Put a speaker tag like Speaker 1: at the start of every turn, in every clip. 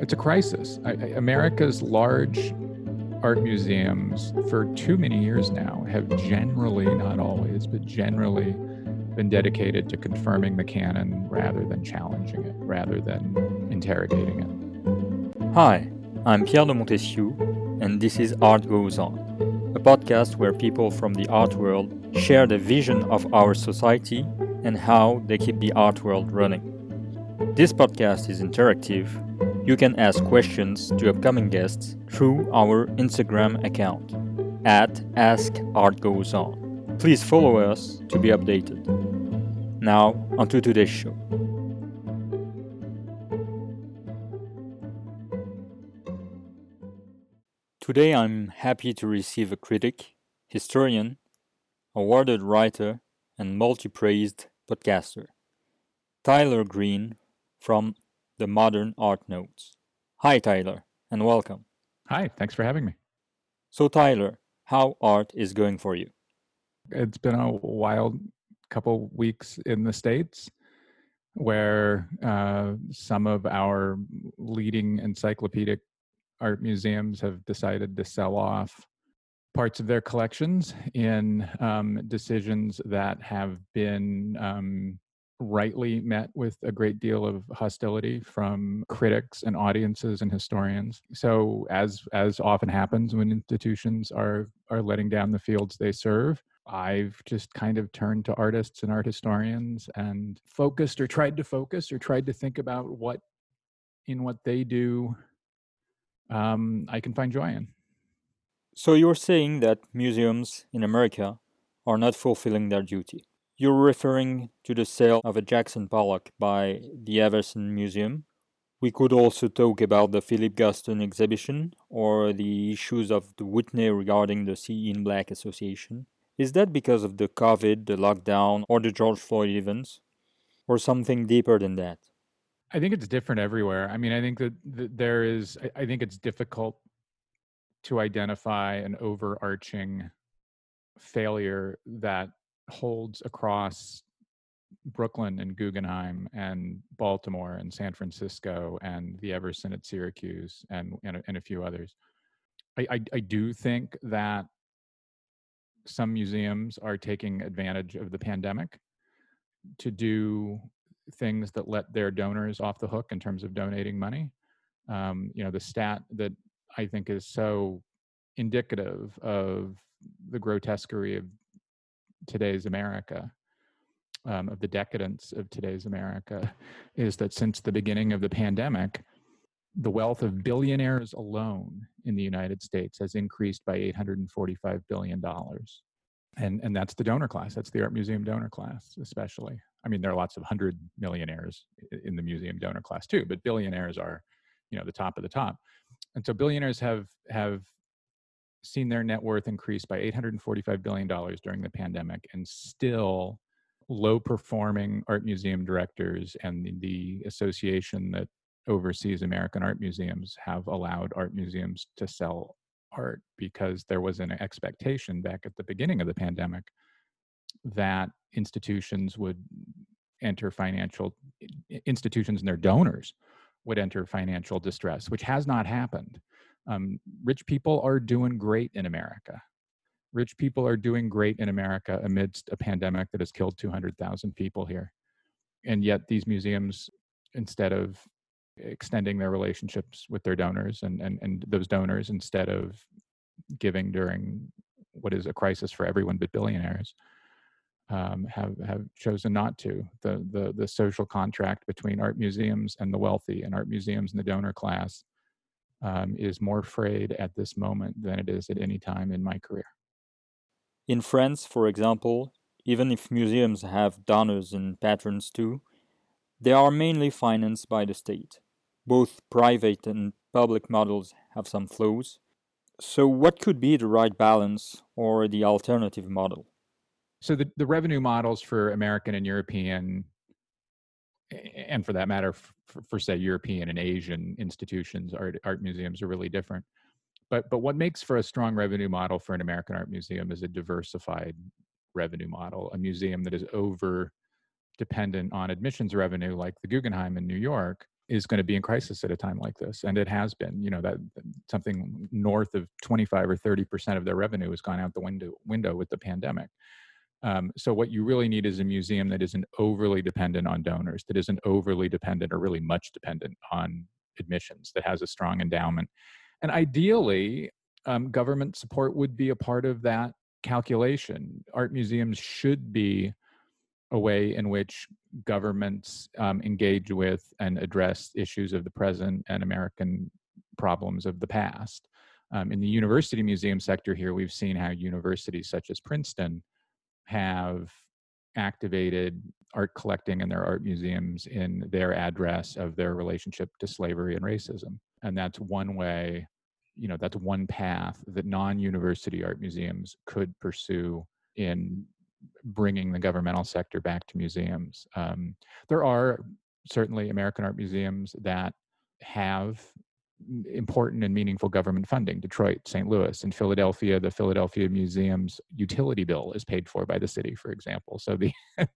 Speaker 1: It's a crisis. I, America's large art museums for too many years now have generally, not always, but generally been dedicated to confirming the canon rather than challenging it, rather than interrogating
Speaker 2: it. Hi, I'm Pierre de Montesquieu, and this is Art Goes On, a podcast where people from the art world share the vision of our society and how they keep the art world running. This podcast is interactive you can ask questions to upcoming guests through our Instagram account at AskArtGoesOn. Please follow us to be updated. Now, onto today's show. Today I'm happy to receive a critic, historian, awarded writer, and multi praised podcaster, Tyler Green from the Modern Art Notes. Hi, Tyler, and welcome.
Speaker 1: Hi, thanks for having me.
Speaker 2: So, Tyler, how art is going for you?
Speaker 1: It's been a wild couple weeks in the States where uh, some of our leading encyclopedic art museums have decided to sell off parts of their collections in um, decisions that have been um, rightly met with a great deal of hostility from critics and audiences and historians. So as as often happens when institutions are are letting down the fields they serve, I've just kind of turned to artists and art historians and focused or tried to focus or tried to think about what in what they do um, I can find joy in.
Speaker 2: So you're saying that museums in America are not fulfilling their duty. You're referring to the sale of a Jackson Pollock by the Everson Museum. We could also talk about the Philip Guston exhibition or the issues of the Whitney regarding the See in Black Association. Is that because of the COVID, the lockdown, or the George Floyd events? Or something deeper than that?
Speaker 1: I think it's different everywhere. I mean, I think that, that there is, I think it's difficult to identify an overarching failure that holds across Brooklyn and Guggenheim and Baltimore and San Francisco and the Everson at Syracuse and and, and a few others. I, I, I do think that some museums are taking advantage of the pandemic to do things that let their donors off the hook in terms of donating money. Um, you know, the stat that I think is so indicative of the grotesquerie of today's America, um, of the decadence of today's America, is that since the beginning of the pandemic, the wealth of billionaires alone in the United States has increased by $845 billion. And, and that's the donor class. That's the art museum donor class, especially. I mean, there are lots of hundred millionaires in the museum donor class too, but billionaires are, you know, the top of the top. And so billionaires have have seen their net worth increase by $845 billion during the pandemic, and still low performing art museum directors and the, the association that oversees American art museums have allowed art museums to sell art because there was an expectation back at the beginning of the pandemic that institutions would enter financial institutions and their donors would enter financial distress which has not happened um, rich people are doing great in America. Rich people are doing great in America amidst a pandemic that has killed 200,000 people here. And yet, these museums, instead of extending their relationships with their donors and, and, and those donors, instead of giving during what is a crisis for everyone but billionaires, um, have have chosen not to. The, the the social contract between art museums and the wealthy, and art museums and the donor class, um, is more frayed at this moment than it is at any time in my career.
Speaker 2: In France, for example, even if museums have donors and patrons too, they are mainly financed by the state. Both private and public models have some flaws. So, what could be the right balance or the alternative model?
Speaker 1: So, the, the revenue models for American and European and for that matter, for, for, say European and Asian institutions, art art museums are really different. But but what makes for a strong revenue model for an American art museum is a diversified revenue model. A museum that is over dependent on admissions revenue, like the Guggenheim in New York, is going to be in crisis at a time like this and it has been you know that something north of 25 or 30 percent of their revenue has gone out the window window with the pandemic um, so what you really need is a museum that isn't overly dependent on donors that isn't overly dependent or really much dependent on admissions that has a strong endowment and ideally um, government support would be a part of that calculation art museums should be a way in which governments um, engage with and address issues of the present and American problems of the past. Um, in the university museum sector here, we've seen how universities such as Princeton have activated art collecting in their art museums in their address of their relationship to slavery and racism. And that's one way, you know, that's one path that non university art museums could pursue in bringing the governmental sector back to museums. Um, there are certainly American art museums that have important and meaningful government funding detroit st louis and philadelphia the philadelphia museum's utility bill is paid for by the city for example. So the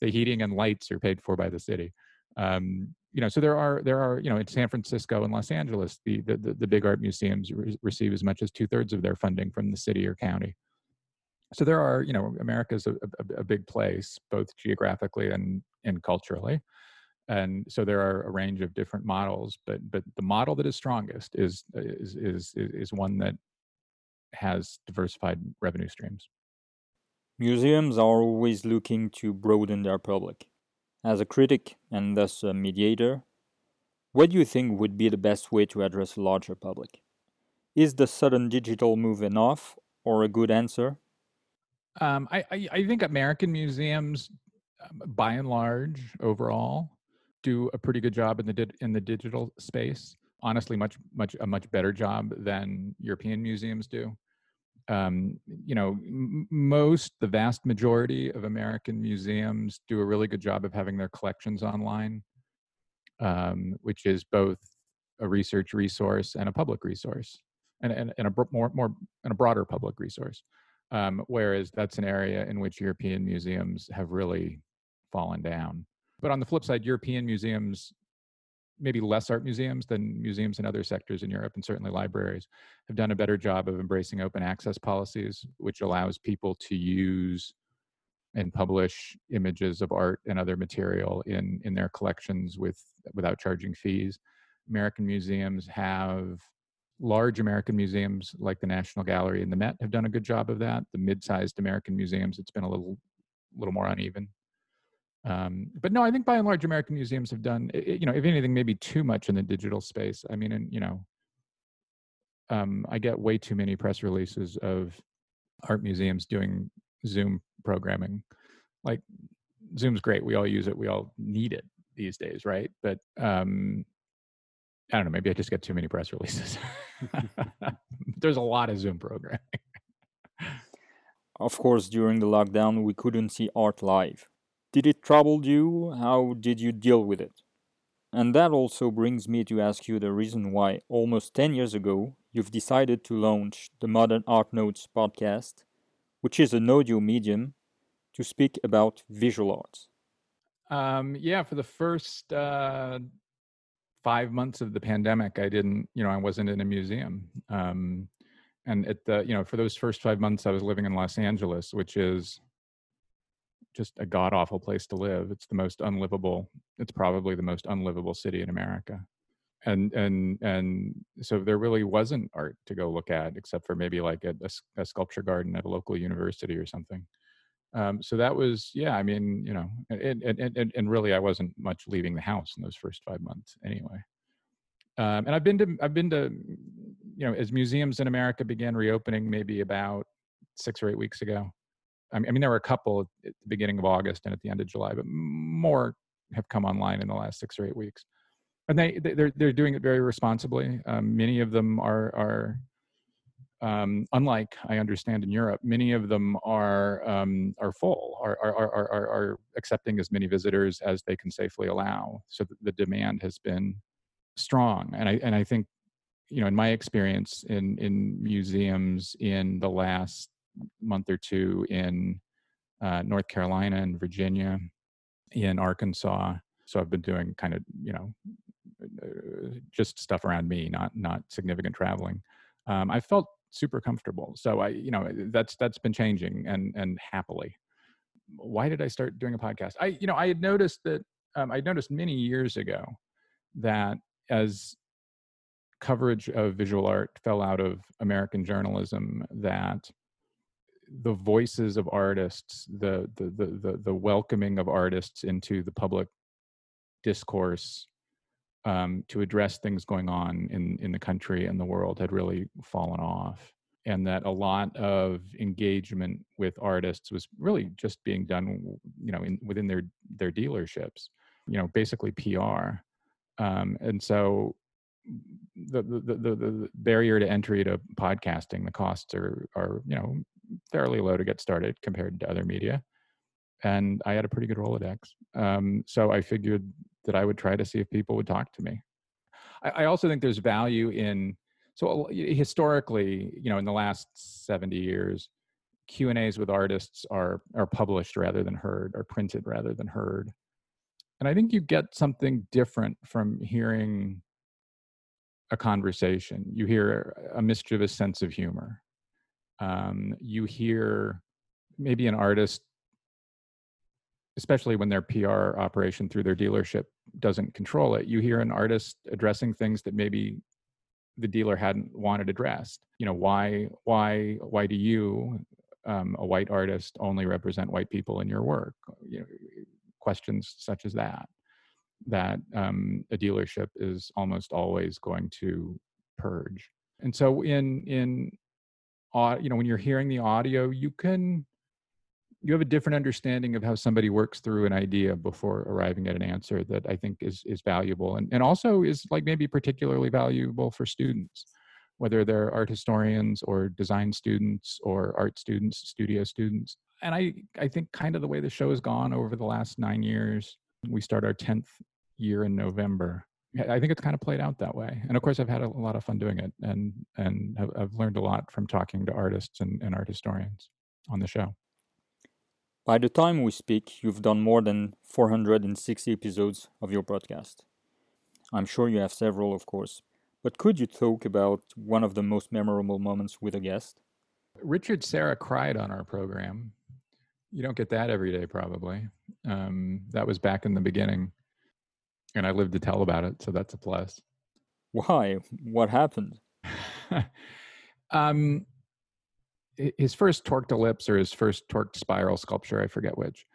Speaker 1: the heating and lights are paid for by the city. Um, you know so there are there are you know in san francisco and los angeles the the, the big art museums re- receive as much as two-thirds of their funding from the city or county. So there are you know america's a, a, a big place both geographically and and culturally and so there are a range of different models but but the model that is strongest is is is is one that has diversified revenue streams.
Speaker 2: Museums are always looking to broaden their public. As a critic and thus a mediator what do you think would be the best way to address a larger public? Is the sudden digital move enough or a good answer?
Speaker 1: Um, I, I, I think American museums, um, by and large, overall, do a pretty good job in the di- in the digital space. Honestly, much much a much better job than European museums do. Um, you know, m- most the vast majority of American museums do a really good job of having their collections online, um, which is both a research resource and a public resource, and, and, and a more more and a broader public resource. Um, whereas that's an area in which European museums have really fallen down. But on the flip side, European museums, maybe less art museums than museums in other sectors in Europe, and certainly libraries, have done a better job of embracing open access policies, which allows people to use and publish images of art and other material in in their collections with without charging fees. American museums have large American museums like the National Gallery and the Met have done a good job of that. The mid-sized American museums, it's been a little, little more uneven. Um, but no, I think by and large, American museums have done, you know, if anything, maybe too much in the digital space. I mean, and you know, um, I get way too many press releases of art museums doing Zoom programming. Like, Zoom's great. We all use it. We all need it these days, right? But um, I don't know. Maybe I just get too many press releases. There's a lot of Zoom programming.
Speaker 2: of course, during the lockdown, we couldn't see art live. Did it trouble you? How did you deal with it? And that also brings me to ask you the reason why, almost 10 years ago, you've decided to launch the Modern Art Notes podcast, which is an audio medium to speak about visual arts.
Speaker 1: Um, yeah, for the first uh, five months of the pandemic, I didn't, you know, I wasn't in a museum. Um, and at the, you know, for those first five months, I was living in Los Angeles, which is just a god awful place to live. It's the most unlivable. It's probably the most unlivable city in America. And and and so there really wasn't art to go look at, except for maybe like a, a, sculpture garden at a local university or something. Um, so that was, yeah, I mean, you know, and, and, and, and really I wasn't much leaving the house in those first five months anyway. Um, and I've been to, I've been to, you know, as museums in America began reopening maybe about six or eight weeks ago. I mean, I mean, there were a couple at the beginning of August and at the end of July, but more have come online in the last six or eight weeks. And they, they're, they're doing it very responsibly. Um, many of them are, are, um, unlike I understand in Europe, many of them are um, are full, are, are, are, are, are accepting as many visitors as they can safely allow. So the demand has been strong, and I and I think, you know, in my experience in in museums in the last month or two in uh, North Carolina and Virginia, in Arkansas. So I've been doing kind of you know uh, just stuff around me, not not significant traveling. Um, I felt super comfortable. So I, you know, that's that's been changing and and happily. Why did I start doing a podcast? I, you know, I had noticed that um, I noticed many years ago that as coverage of visual art fell out of American journalism, that the voices of artists, the the the the, the welcoming of artists into the public discourse um, to address things going on in in the country and the world had really fallen off and that a lot of engagement with artists was really just being done you know in, within their their dealerships you know basically pr um, and so the, the the, the barrier to entry to podcasting the costs are are you know fairly low to get started compared to other media and i had a pretty good rolodex um, so i figured that I would try to see if people would talk to me. I, I also think there's value in so historically, you know, in the last 70 years, Q and A's with artists are are published rather than heard, or printed rather than heard. And I think you get something different from hearing a conversation. You hear a mischievous sense of humor. Um, you hear maybe an artist especially when their PR operation through their dealership doesn't control it, you hear an artist addressing things that maybe the dealer hadn't wanted addressed. You know, why why why do you, um, a white artist, only represent white people in your work? You know, questions such as that that um, a dealership is almost always going to purge. And so in in you know when you're hearing the audio, you can you have a different understanding of how somebody works through an idea before arriving at an answer that I think is is valuable and, and also is like maybe particularly valuable for students, whether they're art historians or design students or art students, studio students. And I, I think kind of the way the show has gone over the last nine years, we start our 10th year in November. I think it's kind of played out that way. And of course, I've had a, a lot of fun doing it and, and have, I've learned a lot from talking to artists and, and art historians on the show.
Speaker 2: By the time we speak, you've done more than 460 episodes of your podcast. I'm sure you have several, of course, but could you talk about one of the most memorable moments with a guest?
Speaker 1: Richard Serra cried on our program. You don't get that every day, probably. Um, that was back in the beginning, and I lived to tell about it, so that's a plus.
Speaker 2: Why? What happened?
Speaker 1: um, his first torqued ellipse or his first torqued spiral sculpture, I forget which,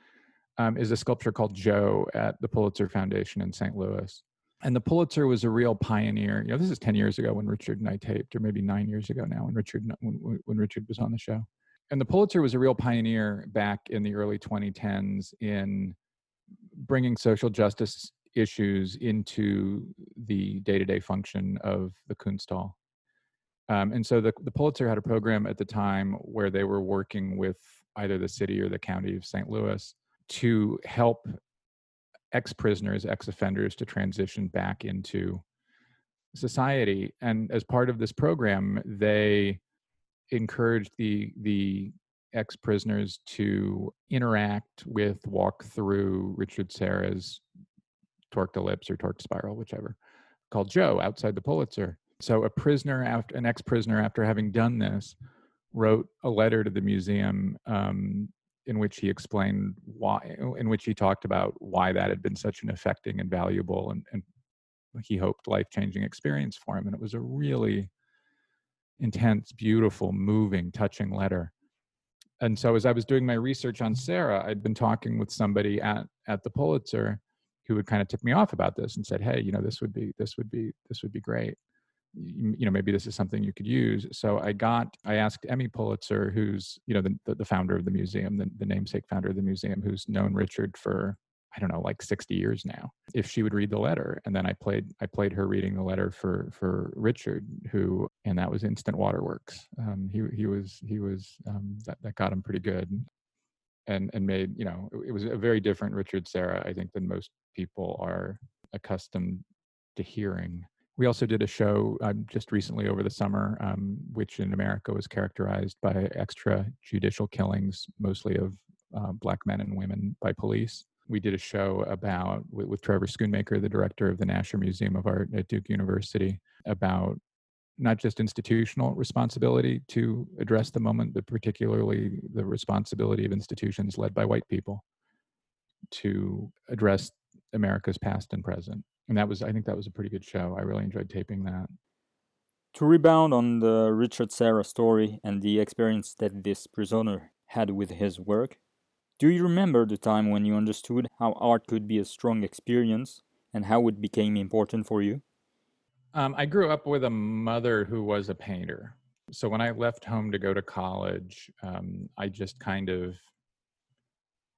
Speaker 1: um, is a sculpture called Joe at the Pulitzer Foundation in St. Louis. And the Pulitzer was a real pioneer. You know, this is 10 years ago when Richard and I taped, or maybe nine years ago now when Richard, when, when Richard was on the show. And the Pulitzer was a real pioneer back in the early 2010s in bringing social justice issues into the day-to-day function of the Kunsthal. Um, and so the, the Pulitzer had a program at the time where they were working with either the city or the county of St. Louis to help ex prisoners, ex offenders to transition back into society. And as part of this program, they encouraged the the ex prisoners to interact with, walk through Richard Serra's torqued ellipse or torqued spiral, whichever, called Joe outside the Pulitzer. So a prisoner after an ex-prisoner after having done this wrote a letter to the museum um, in which he explained why in which he talked about why that had been such an affecting and valuable and, and he hoped life-changing experience for him and it was a really intense beautiful moving touching letter and so as i was doing my research on Serra, i'd been talking with somebody at at the pulitzer who would kind of tip me off about this and said hey you know this would be this would be this would be great. You know maybe this is something you could use. So i got i asked emily pulitzer who's you know the, the founder of the museum the, the namesake founder of the museum who's known richard for i don't know like 60 years now if she would read the letter. And then i played i played her reading the letter for for richard who and that was instant waterworks. Um, he he was he was um, that, that got him pretty good and and made you know it was a very different richard serra i think than most people are accustomed to hearing we also did a show um, just recently over the summer, um, which in America was characterized by extrajudicial killings, mostly of uh, black men and women by police. we did a show about with, with Trevor Schoonmaker, the director of the Nasher Museum of Art at Duke University, about not just institutional responsibility to address the moment, but particularly the responsibility of institutions led by white people to address America's past and present. And that was, I think that was a pretty good show. I really enjoyed taping that.
Speaker 2: To rebound on the Richard Serra story and the experience that this prisoner had with his work, do you remember the time when you understood how art could be a strong experience and how it became important for you?
Speaker 1: Um, I grew up with a mother who was a painter. So when I left home to go to college, um, I just kind of,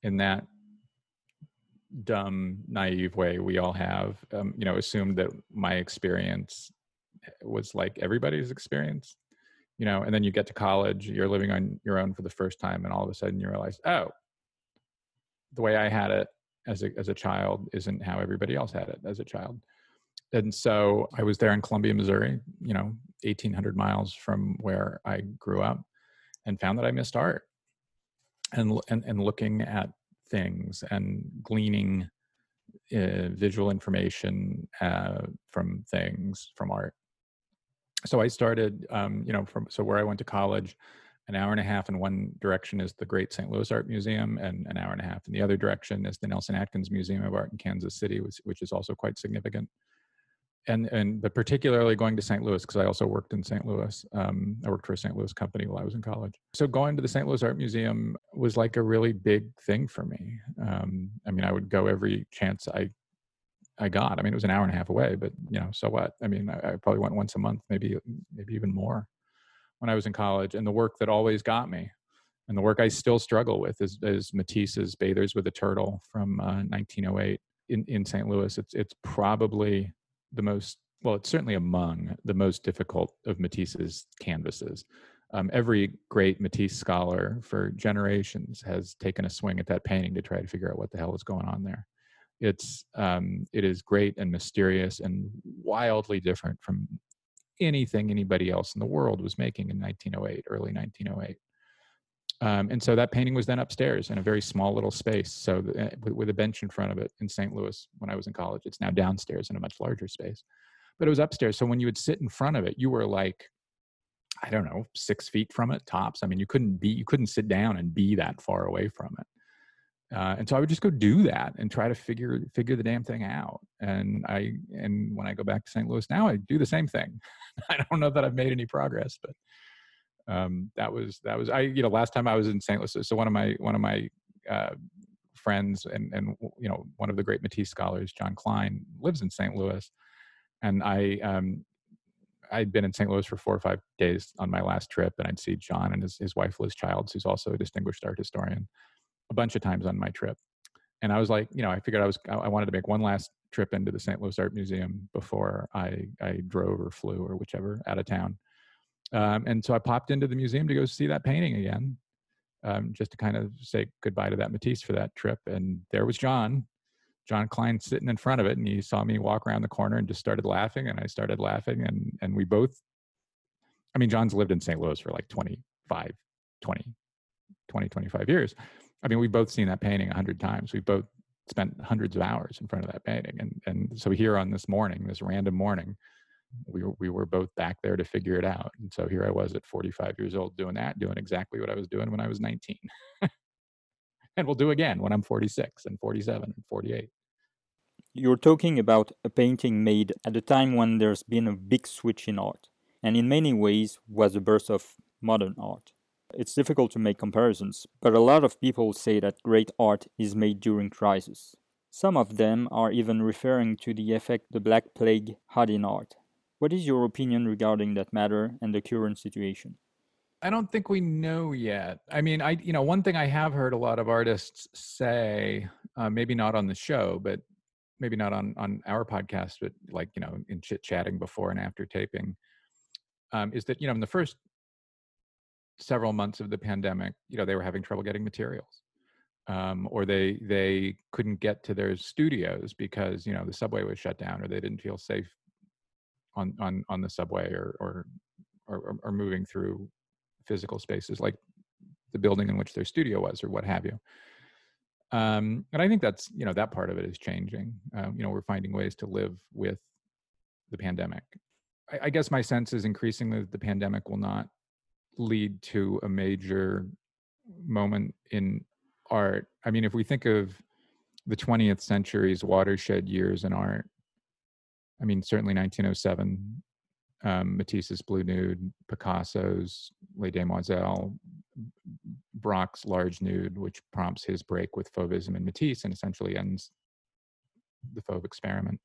Speaker 1: in that dumb, naive way we all have, um, you know, assumed that my experience was like everybody's experience, you know, and then you get to college, you're living on your own for the first time, and all of a sudden you realize, oh, the way I had it as a as a child isn't how everybody else had it as a child. And so I was there in Columbia, Missouri, you know, 1800 miles from where I grew up and found that I missed art and and, and looking at things and gleaning uh, visual information uh, from things from art. So I started, um, you know, from so where I went to college, an hour and a half in one direction is the Great St. Louis Art Museum, and an hour and a half in the other direction is the Nelson Atkins Museum of Art in Kansas City, which, which is also quite significant. And and but particularly going to St. Louis because I also worked in St. Louis. Um, I worked for a St. Louis company while I was in college. So going to the St. Louis Art Museum was like a really big thing for me. Um, I mean, I would go every chance I I got. I mean, it was an hour and a half away, but you know, so what? I mean, I, I probably went once a month, maybe maybe even more when I was in college, and the work that always got me, and the work I still struggle with is, is Matisse's "Bathers with a Turtle" from uh, 1908 in, in St. Louis. It's it's probably the most well, it's certainly among the most difficult of Matisse's canvases. Um, every great Matisse scholar for generations has taken a swing at that painting to try to figure out what the hell is going on there. It's um, it is great and mysterious and wildly different from anything anybody else in the world was making in 1908, early 1908. Um, and so that painting was then upstairs in a very small little space. So with, with, a bench in front of it in St. Louis when I was in college, it's now downstairs in a much larger space. But it was upstairs. So when you would sit in front of it, you were like, I don't know, six feet from it tops. I mean, you couldn't be, you couldn't sit down and be that far away from it. Uh, and so I would just go do that and try to figure figure the damn thing out. And I and when I go back to St. Louis now, I do the same thing. I don't know that I've made any progress, but um, that was that was I you know last time I was in St. Louis. So one of my one of my uh, friends and and you know one of the great Matisse scholars, John Klein, lives in St. Louis, and I um, I'd been in St. Louis for four or five days on my last trip, and I'd see John and his his wife Liz Childs, who's also a distinguished art historian a bunch of times on my trip. And I was like, you know, I figured I was I wanted to make one last trip into the St. Louis Art Museum before I I drove or flew or whichever out of town. Um, and so I popped into the museum to go see that painting again, um, just to kind of say goodbye to that Matisse for that trip. And there was John, John Klein sitting in front of it, and he saw me walk around the corner and just started laughing, and I started laughing, and and we both. I mean, John's lived in St. Louis for like 25, 20, 20, 25 years. I mean, we've both seen that painting a hundred times. We've both spent hundreds of hours in front of that painting. And, and so here on this morning, this random morning, we were, we were both back there to figure it out. And so here I was at 45 years old doing that, doing exactly what I was doing when I was 19. and we'll do again when I'm 46 and 47 and 48.
Speaker 2: You're talking about a painting made at a time when there's been a big switch in art, and in many ways was the birth of modern art. It's difficult to make comparisons, but a lot of people say that great art is made during crisis. Some of them are even referring to the effect the Black Plague had in art. What is your opinion regarding that matter and the current situation?
Speaker 1: I don't think we know yet. I mean, I you know one thing I have heard a lot of artists say, uh, maybe not on the show, but maybe not on on our podcast, but like you know in chit chatting before and after taping, um, is that you know in the first several months of the pandemic, you know, they were having trouble getting materials. Um, or they they couldn't get to their studios because you know the subway was shut down, or they didn't feel safe on on on the subway, or or or, or moving through physical spaces like the building in which their studio was, or what have you. Um, and I think that's you know that part of it is changing. Um, you know, we're finding ways to live with the pandemic. I, I guess my sense is increasingly that the pandemic will not lead to a major moment in art. I mean, if we think of the 20th century's watershed years in art, I mean, certainly 1907, um, Matisse's Blue Nude, Picasso's Les Demoiselles, Braque's Large Nude, which prompts his break with Fauvism and Matisse and essentially ends the Fauve experiment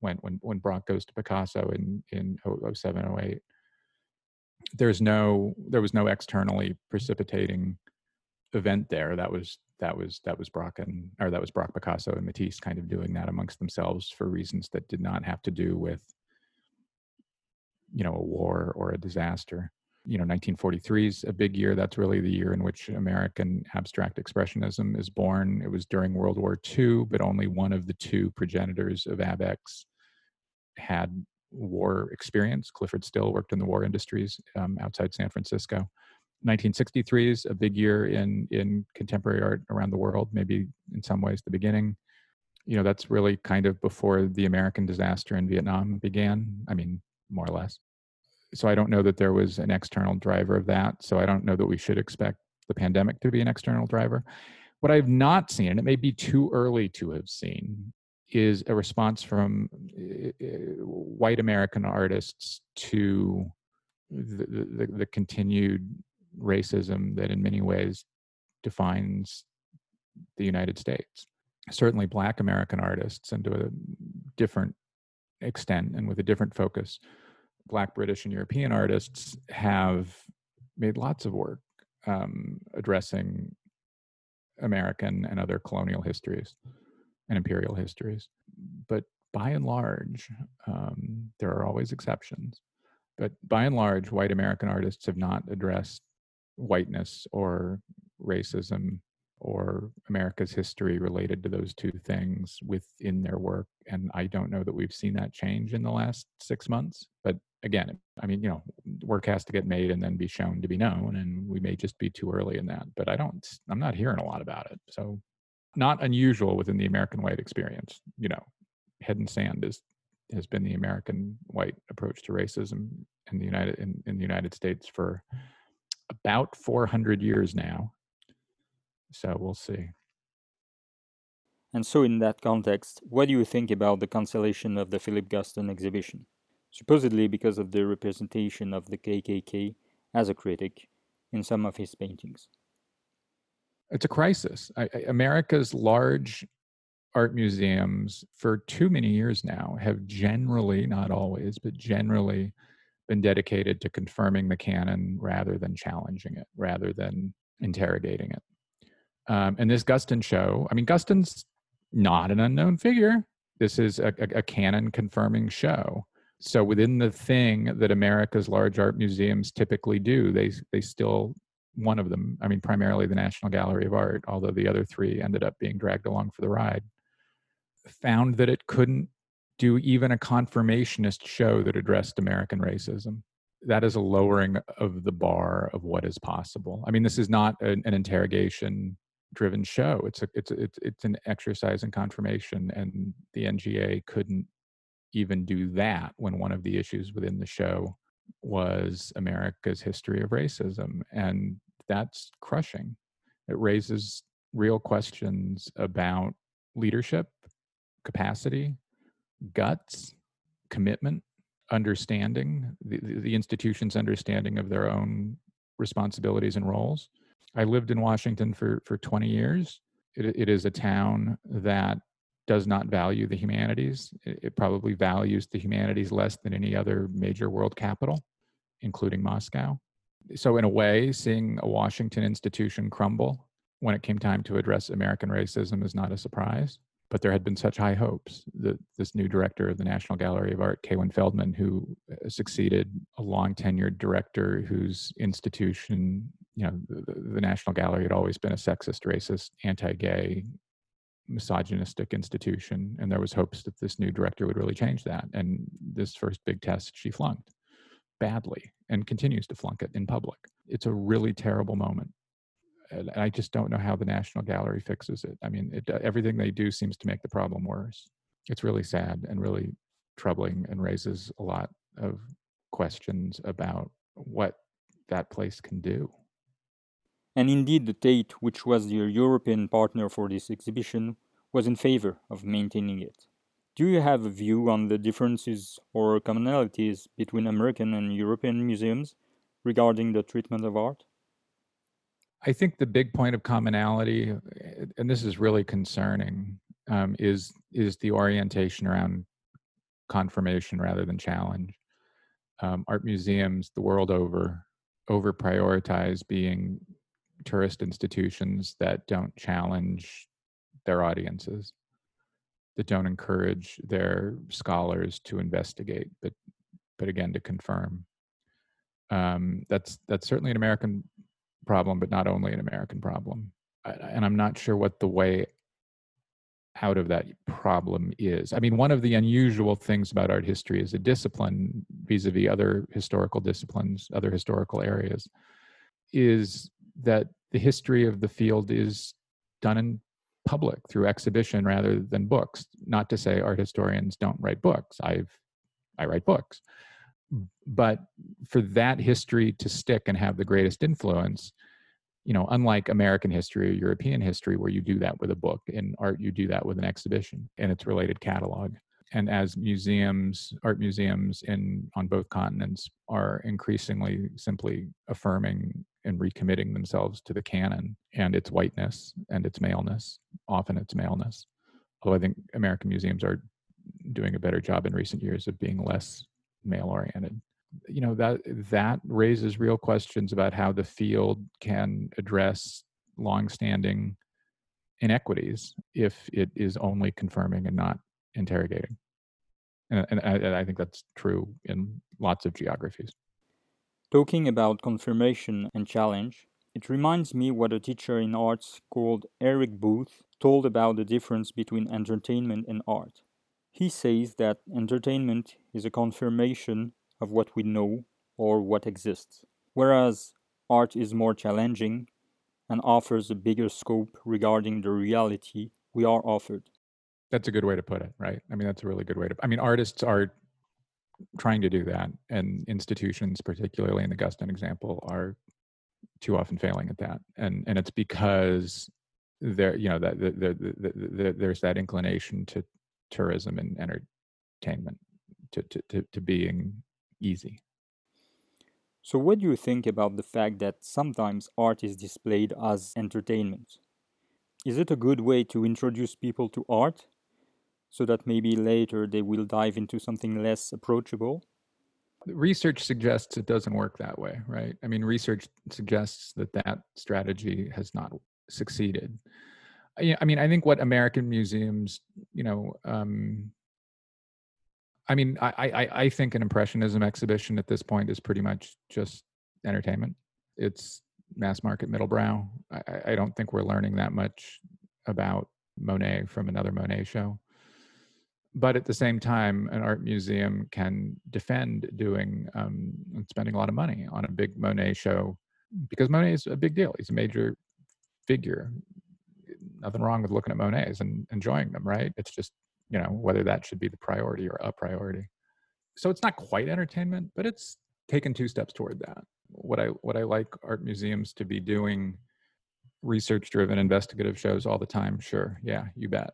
Speaker 1: when when when Braque goes to Picasso in in 07, 08. There's no there was no externally precipitating event there. That was that was that was Braque and or that was Braque Picasso and Matisse kind of doing that amongst themselves for reasons that did not have to do with you know a war or a disaster. You know 1943 is a big year. That's really the year in which american abstract expressionism is born. It was during world war ii but only one of the two progenitors of abex had war experience. Clyfford Still worked in the war industries um, outside san francisco 1963 is a big year in in contemporary art around the world maybe in some ways the beginning you know that's really kind of before the american disaster in vietnam began i mean more or less. So I don't know that there was an external driver of that. So I don't know that we should expect the pandemic to be an external driver. What I've not seen, and it may be too early to have seen, is a response from uh, white American artists to the, the, the, continued racism that in many ways defines the United States. Certainly, Black American artists, and to a different extent and with a different focus, Black, British, and European artists have made lots of work um, addressing American and other colonial histories and imperial histories. But by and large, um, there are always exceptions. But by and large, white American artists have not addressed whiteness or racism or America's history related to those two things within their work. And I don't know that we've seen that change in the last six months. But again, I mean, you know, work has to get made and then be shown to be known. And we may just be too early in that. But I don't, I'm not hearing a lot about it. So not unusual within the American white experience. You know, head in sand is has been the American white approach to racism in the United in, in the United States for about 400 years now so we'll see.
Speaker 2: And so, in that context, what do you think about the cancellation of the Philip Guston exhibition? Supposedly because of the representation of the KKK as a critic in some of his paintings.
Speaker 1: It's a crisis. I, I, America's large art museums, for too many years now, have generally, not always, but generally been dedicated to confirming the canon rather than challenging it, rather than interrogating it. Um, and this Guston show, I mean, Guston's not an unknown figure. This is a, a, a canon confirming show. So within the thing that America's large art museums typically do, they they still one of them. I mean, primarily the National Gallery of Art, although the other three ended up being dragged along for the ride, found that it couldn't do even a confirmationist show that addressed American racism. That is a lowering of the bar of what is possible. I mean, this is not an, an interrogation driven show. It's a it's a, it's it's an exercise in confirmation, and the NGA couldn't even do that when one of the issues within the show was America's history of racism, and that's crushing. It raises real questions about leadership, capacity, guts, commitment, understanding the, the institution's understanding of their own responsibilities and roles I lived in Washington for, for 20 years. It, it is a town that does not value the humanities. It, it probably values the humanities less than any other major world capital, including Moscow. So, in a way, seeing a Washington institution crumble when it came time to address American racism is not a surprise but there had been such high hopes that this new director of the National Gallery of Art, Kaywin Feldman, who uh, succeeded a long tenured director whose institution, you know, the, the National Gallery had always been a sexist, racist, anti gay, misogynistic institution. And there was hopes that this new director would really change that. And this first big test, she flunked badly and continues to flunk it in public. It's a really terrible moment and I just don't know how the National Gallery fixes it. I mean, it, uh, everything they do seems to make the problem worse. It's really sad and really troubling and raises a lot of questions about what that place can do.
Speaker 2: And indeed, the Tate, which was your European partner for this exhibition, was in favor of maintaining it. Do you have a view on the differences or commonalities between American and European museums regarding the treatment of art?
Speaker 1: I think the big point of commonality, and this is really concerning, um, is is the orientation around confirmation rather than challenge. Um, art museums the world over over prioritize being tourist institutions that don't challenge their audiences, that don't encourage their scholars to investigate, but but again to confirm. Um, that's that's certainly an American problem, but not only an American problem. And I'm not sure what the way out of that problem is. I mean, one of the unusual things about art history as a discipline vis-a-vis other historical disciplines, other historical areas, is that the history of the field is done in public through exhibition rather than books. Not to say art historians don't write books. I've I write books. But for that history to stick and have the greatest influence, you know, unlike American history or European history, where you do that with a book, in art, you do that with an exhibition and its related catalog. And as museums, art museums in on both continents are increasingly simply affirming and recommitting themselves to the canon and its whiteness and its maleness, often its maleness. Although I think American museums are doing a better job in recent years of being less male oriented you know that that raises real questions about how the field can address longstanding inequities if it is only confirming and not interrogating. And, and, I, and I think that's true in lots of geographies.
Speaker 2: Talking about confirmation and challenge it reminds me what a teacher in arts called eric booth told about the difference between entertainment and art. He says that entertainment is a confirmation of what we know or what exists, whereas art is more challenging and offers a bigger scope regarding the reality we are offered.
Speaker 1: That's a good way to put it, right? I mean, that's a really good way to. I mean, artists are trying to do that, and institutions, particularly in the Guston example, are too often failing at that, and and it's because there, you know, that the, the, the, there's that inclination to tourism and entertainment, to to to, to being easy.
Speaker 2: So, what do you think about the fact that sometimes art is displayed as entertainment? Is it a good way to introduce people to art so that maybe later they will dive into something less approachable?
Speaker 1: Research suggests it doesn't work that way, right? I mean, research suggests that that strategy has not succeeded. I mean, I think what American museums, you know, um, I mean, I, I, I think an impressionism exhibition at this point is pretty much just entertainment. It's mass market middlebrow. I, I don't think we're learning that much about Monet from another Monet show. But at the same time, an art museum can defend doing um, spending a lot of money on a big Monet show because Monet is a big deal. He's a major figure. Nothing wrong with looking at Monets and enjoying them, right? It's just you know whether that should be the priority or a priority. So it's not quite entertainment but it's taken two steps toward that. What i what i like art museums to be doing research driven investigative shows all the time sure yeah you bet.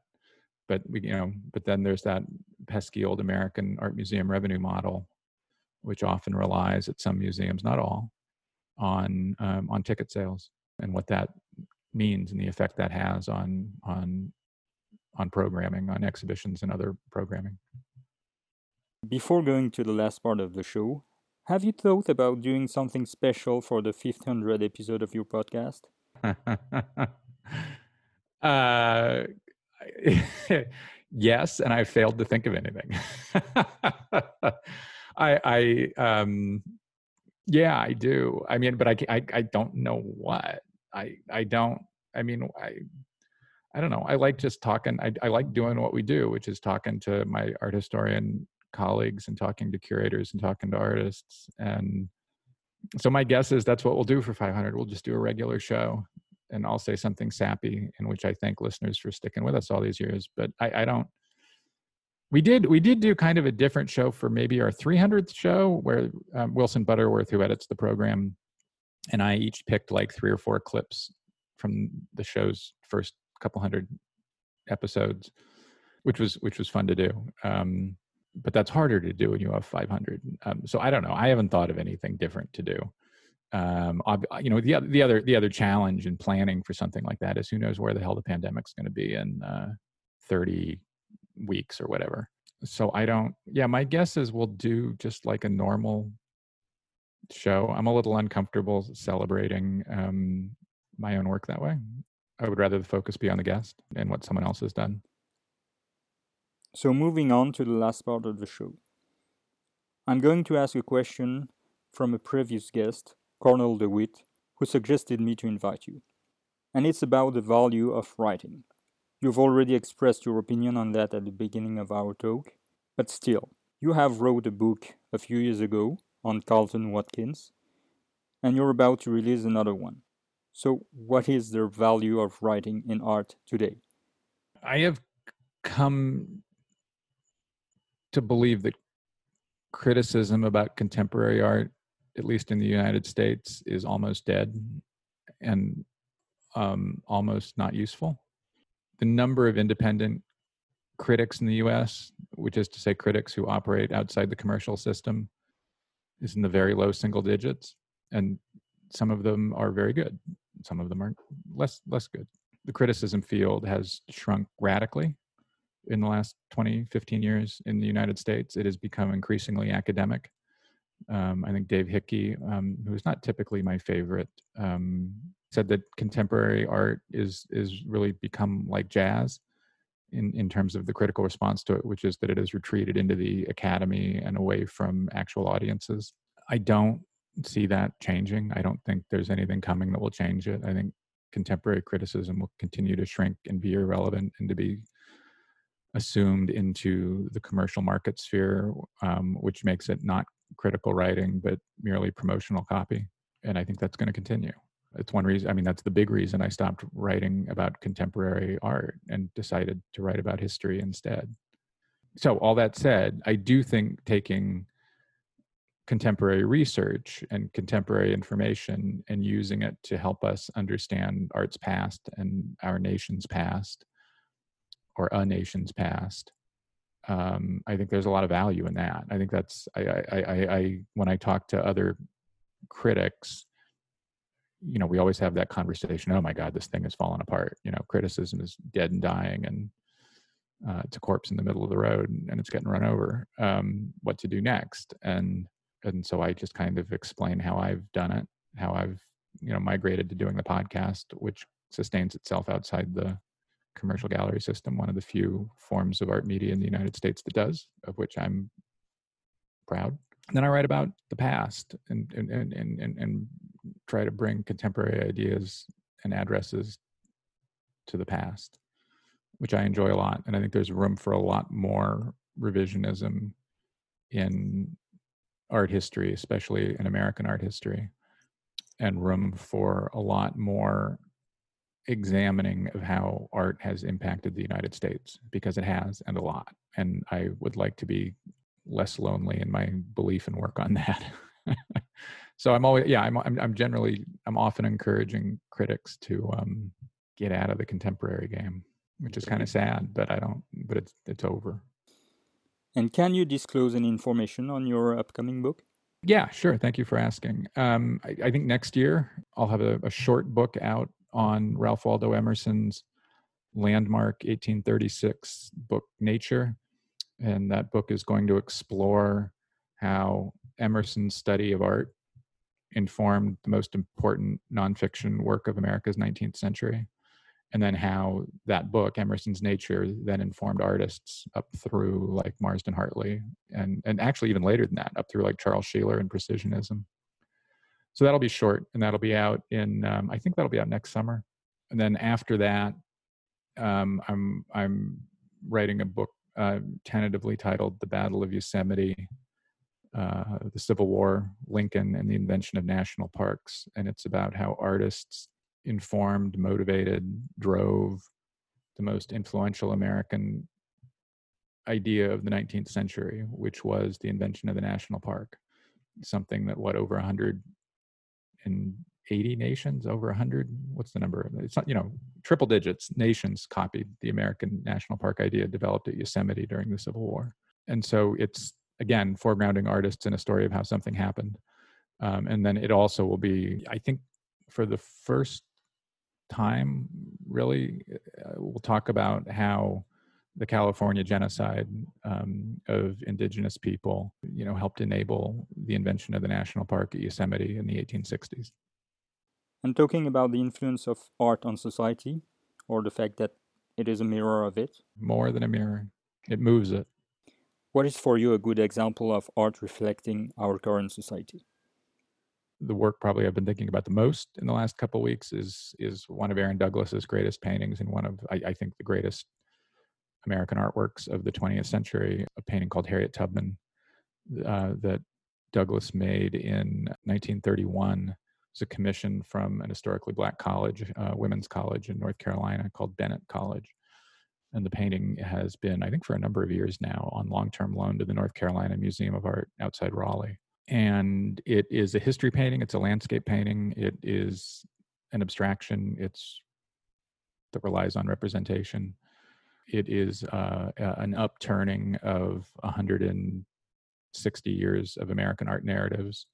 Speaker 1: But we you know but then there's that pesky old american art museum revenue model which often relies at some museums not all on um, on ticket sales and what that means and the effect that has on on on programming, on exhibitions and other programming.
Speaker 2: Before going to the last part of the show, have you thought about doing something special for the 500th episode of your podcast?
Speaker 1: uh, yes, and I failed to think of anything. I, I, um, yeah, I do. I mean, but I, I, I don't know what. I, I don't. I mean, I I don't know. I like just talking. I, I like doing what we do, which is talking to my art historian colleagues and talking to curators and talking to artists. And so my guess is that's what we'll do for 500. We'll just do a regular show and I'll say something sappy, in which I thank listeners for sticking with us all these years. But I, I don't. We did we did do kind of a different show for maybe our 300th show where um, Wilson Butterworth, who edits the program, and I each picked like three or four clips from the show's first couple hundred episodes, which was which was fun to do. Um, but that's harder to do when you have 500. Um, so I don't know. I haven't thought of anything different to do. Um, you know, the the other the other challenge in planning for something like that is who knows where the hell the pandemic's going to be in uh, 30 weeks or whatever. So I don't. Yeah, my guess is we'll do just like a normal show. I'm a little uncomfortable celebrating um, my own work that way. I would rather the focus be on the guest and what someone else has done.
Speaker 2: So, moving on to the last part of the show. I'm going to ask a question from a previous guest, Cornel DeWitt, who suggested me to invite you. And it's about the value of writing. You've already expressed your opinion on that at the beginning of our talk, but still, you have wrote a book a few years ago on Carleton Watkins, and you're about to release another one. So, what is the value of writing in art today?
Speaker 1: I have come to believe that criticism about contemporary art, at least in the United States, is almost dead and um, almost not useful. The number of independent critics in the US, which is to say critics who operate outside the commercial system, is in the very low single digits. And some of them are very good. Some of them are less less good. The criticism field has shrunk radically in the last 20, 15 years in the United States. It has become increasingly academic. Um, I think Dave Hickey, um, who is not typically my favorite, um, said that contemporary art is is really become like jazz in, in terms of the critical response to it, which is that it has retreated into the academy and away from actual audiences. I don't see that changing. I don't think there's anything coming that will change it. I think contemporary criticism will continue to shrink and be irrelevant and to be assumed into the commercial market sphere, um, which makes it not critical writing, but merely promotional copy. And I think that's going to continue. It's one reason, I mean, that's the big reason I stopped writing about contemporary art and decided to write about history instead. So, all that said, I do think taking contemporary research and contemporary information and using it to help us understand art's past and our nation's past or a nation's past. Um, i think there's a lot of value in that. I think that's I, I i i when i talk to other critics you know we always have that conversation oh my god this thing has fallen apart. You know criticism is dead and dying and uh, it's a corpse in the middle of the road and it's getting run over. Um, what to do next? And and so i just kind of explain how i've done it how i've you know migrated to doing the podcast which sustains itself outside the commercial gallery system, one of the few forms of art media in the United States that does, of which I'm proud. And then I write about the past and and, and, and, and try to bring contemporary ideas and addresses to the past, which I enjoy a lot. And I think there's room for a lot more revisionism in art history, especially in American art history, and room for a lot more examining of how art has impacted the United States because it has and a lot. And I would like to be less lonely in my belief and work on that. so I'm always yeah I'm, I'm, I'm generally I'm often encouraging critics to um, get out of the contemporary game, which is kind of sad, but I don't. But it's it's over.
Speaker 2: And can you disclose any information on your upcoming book?
Speaker 1: Yeah, sure. Thank you for asking. Um, I, I, think next year I'll have a, a short book out on Ralph Waldo Emerson's landmark 1836 book, Nature. And that book is going to explore how Emerson's study of art informed the most important nonfiction work of America's 19th century. And then how that book, Emerson's Nature, then informed artists up through like Marsden Hartley and, and actually even later than that, up through like Charles Sheeler and Precisionism. So that'll be short and that'll be out in um, i think that'll be out next summer. And then after that um, i'm i'm writing a book uh, tentatively titled the battle of yosemite uh, the civil war lincoln and the invention of national parks. And it's about how artists informed, motivated, drove the most influential American idea of the 19th century, which was the invention of the national park. Something that what over 180 nations, over 100, what's the number? It's not, you know, triple digits nations copied the American national park idea developed at Yosemite during the Civil War. And so it's again foregrounding artists in a story of how something happened. Um, and then it also will be, I think, for the first time, really, uh, we'll talk about how the California genocide um, of indigenous people, you know, helped enable the invention of the national park at Yosemite in the 1860s.
Speaker 2: And talking about the influence of art on society, or the fact that it is a mirror of it.
Speaker 1: More than a mirror, it moves it.
Speaker 2: What is for you a good example of art reflecting our current society?
Speaker 1: The work probably I've been thinking about the most in the last couple weeks is is one of Aaron Douglas's greatest paintings and one of I, I, think the greatest American artworks of the 20th century, a painting called Harriet Tubman uh, that Douglas made in 1931. It was a commission from an historically black college, uh, women's college in North Carolina called Bennett College. And the painting has been, I think, for a number of years now on long term loan to the North Carolina Museum of Art outside Raleigh and it is a history painting it's a landscape painting it is an abstraction it's that relies on representation. It is uh, an upturning of 160 years of american art narratives.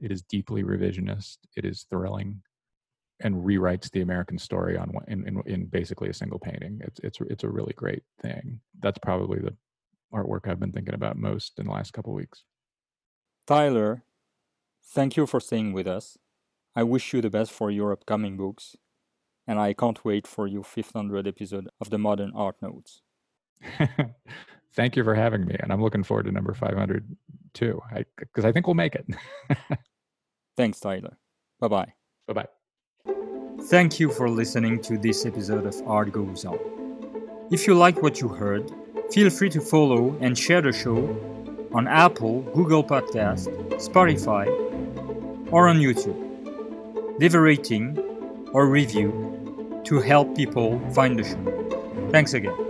Speaker 1: It is deeply revisionist it is thrilling and rewrites the american story on in, in, in basically a single painting. It's it's it's a really great thing. That's probably the artwork i've been thinking about most in the last couple weeks
Speaker 2: Tyler, thank you for staying with us. I wish you the best for your upcoming books, and I can't wait for your 500 episode of the Modern Art Notes.
Speaker 1: thank you for having me, and I'm looking forward to number 500 too, because I, I think we'll make it.
Speaker 2: Thanks, Tyler. Bye bye.
Speaker 1: Bye bye.
Speaker 2: Thank you for listening to this episode of Art Goes On. If you like what you heard, feel free to follow and share the show on Apple, Google Podcast, Spotify, or on YouTube. Leave a rating or review to help people find the show. Thanks again.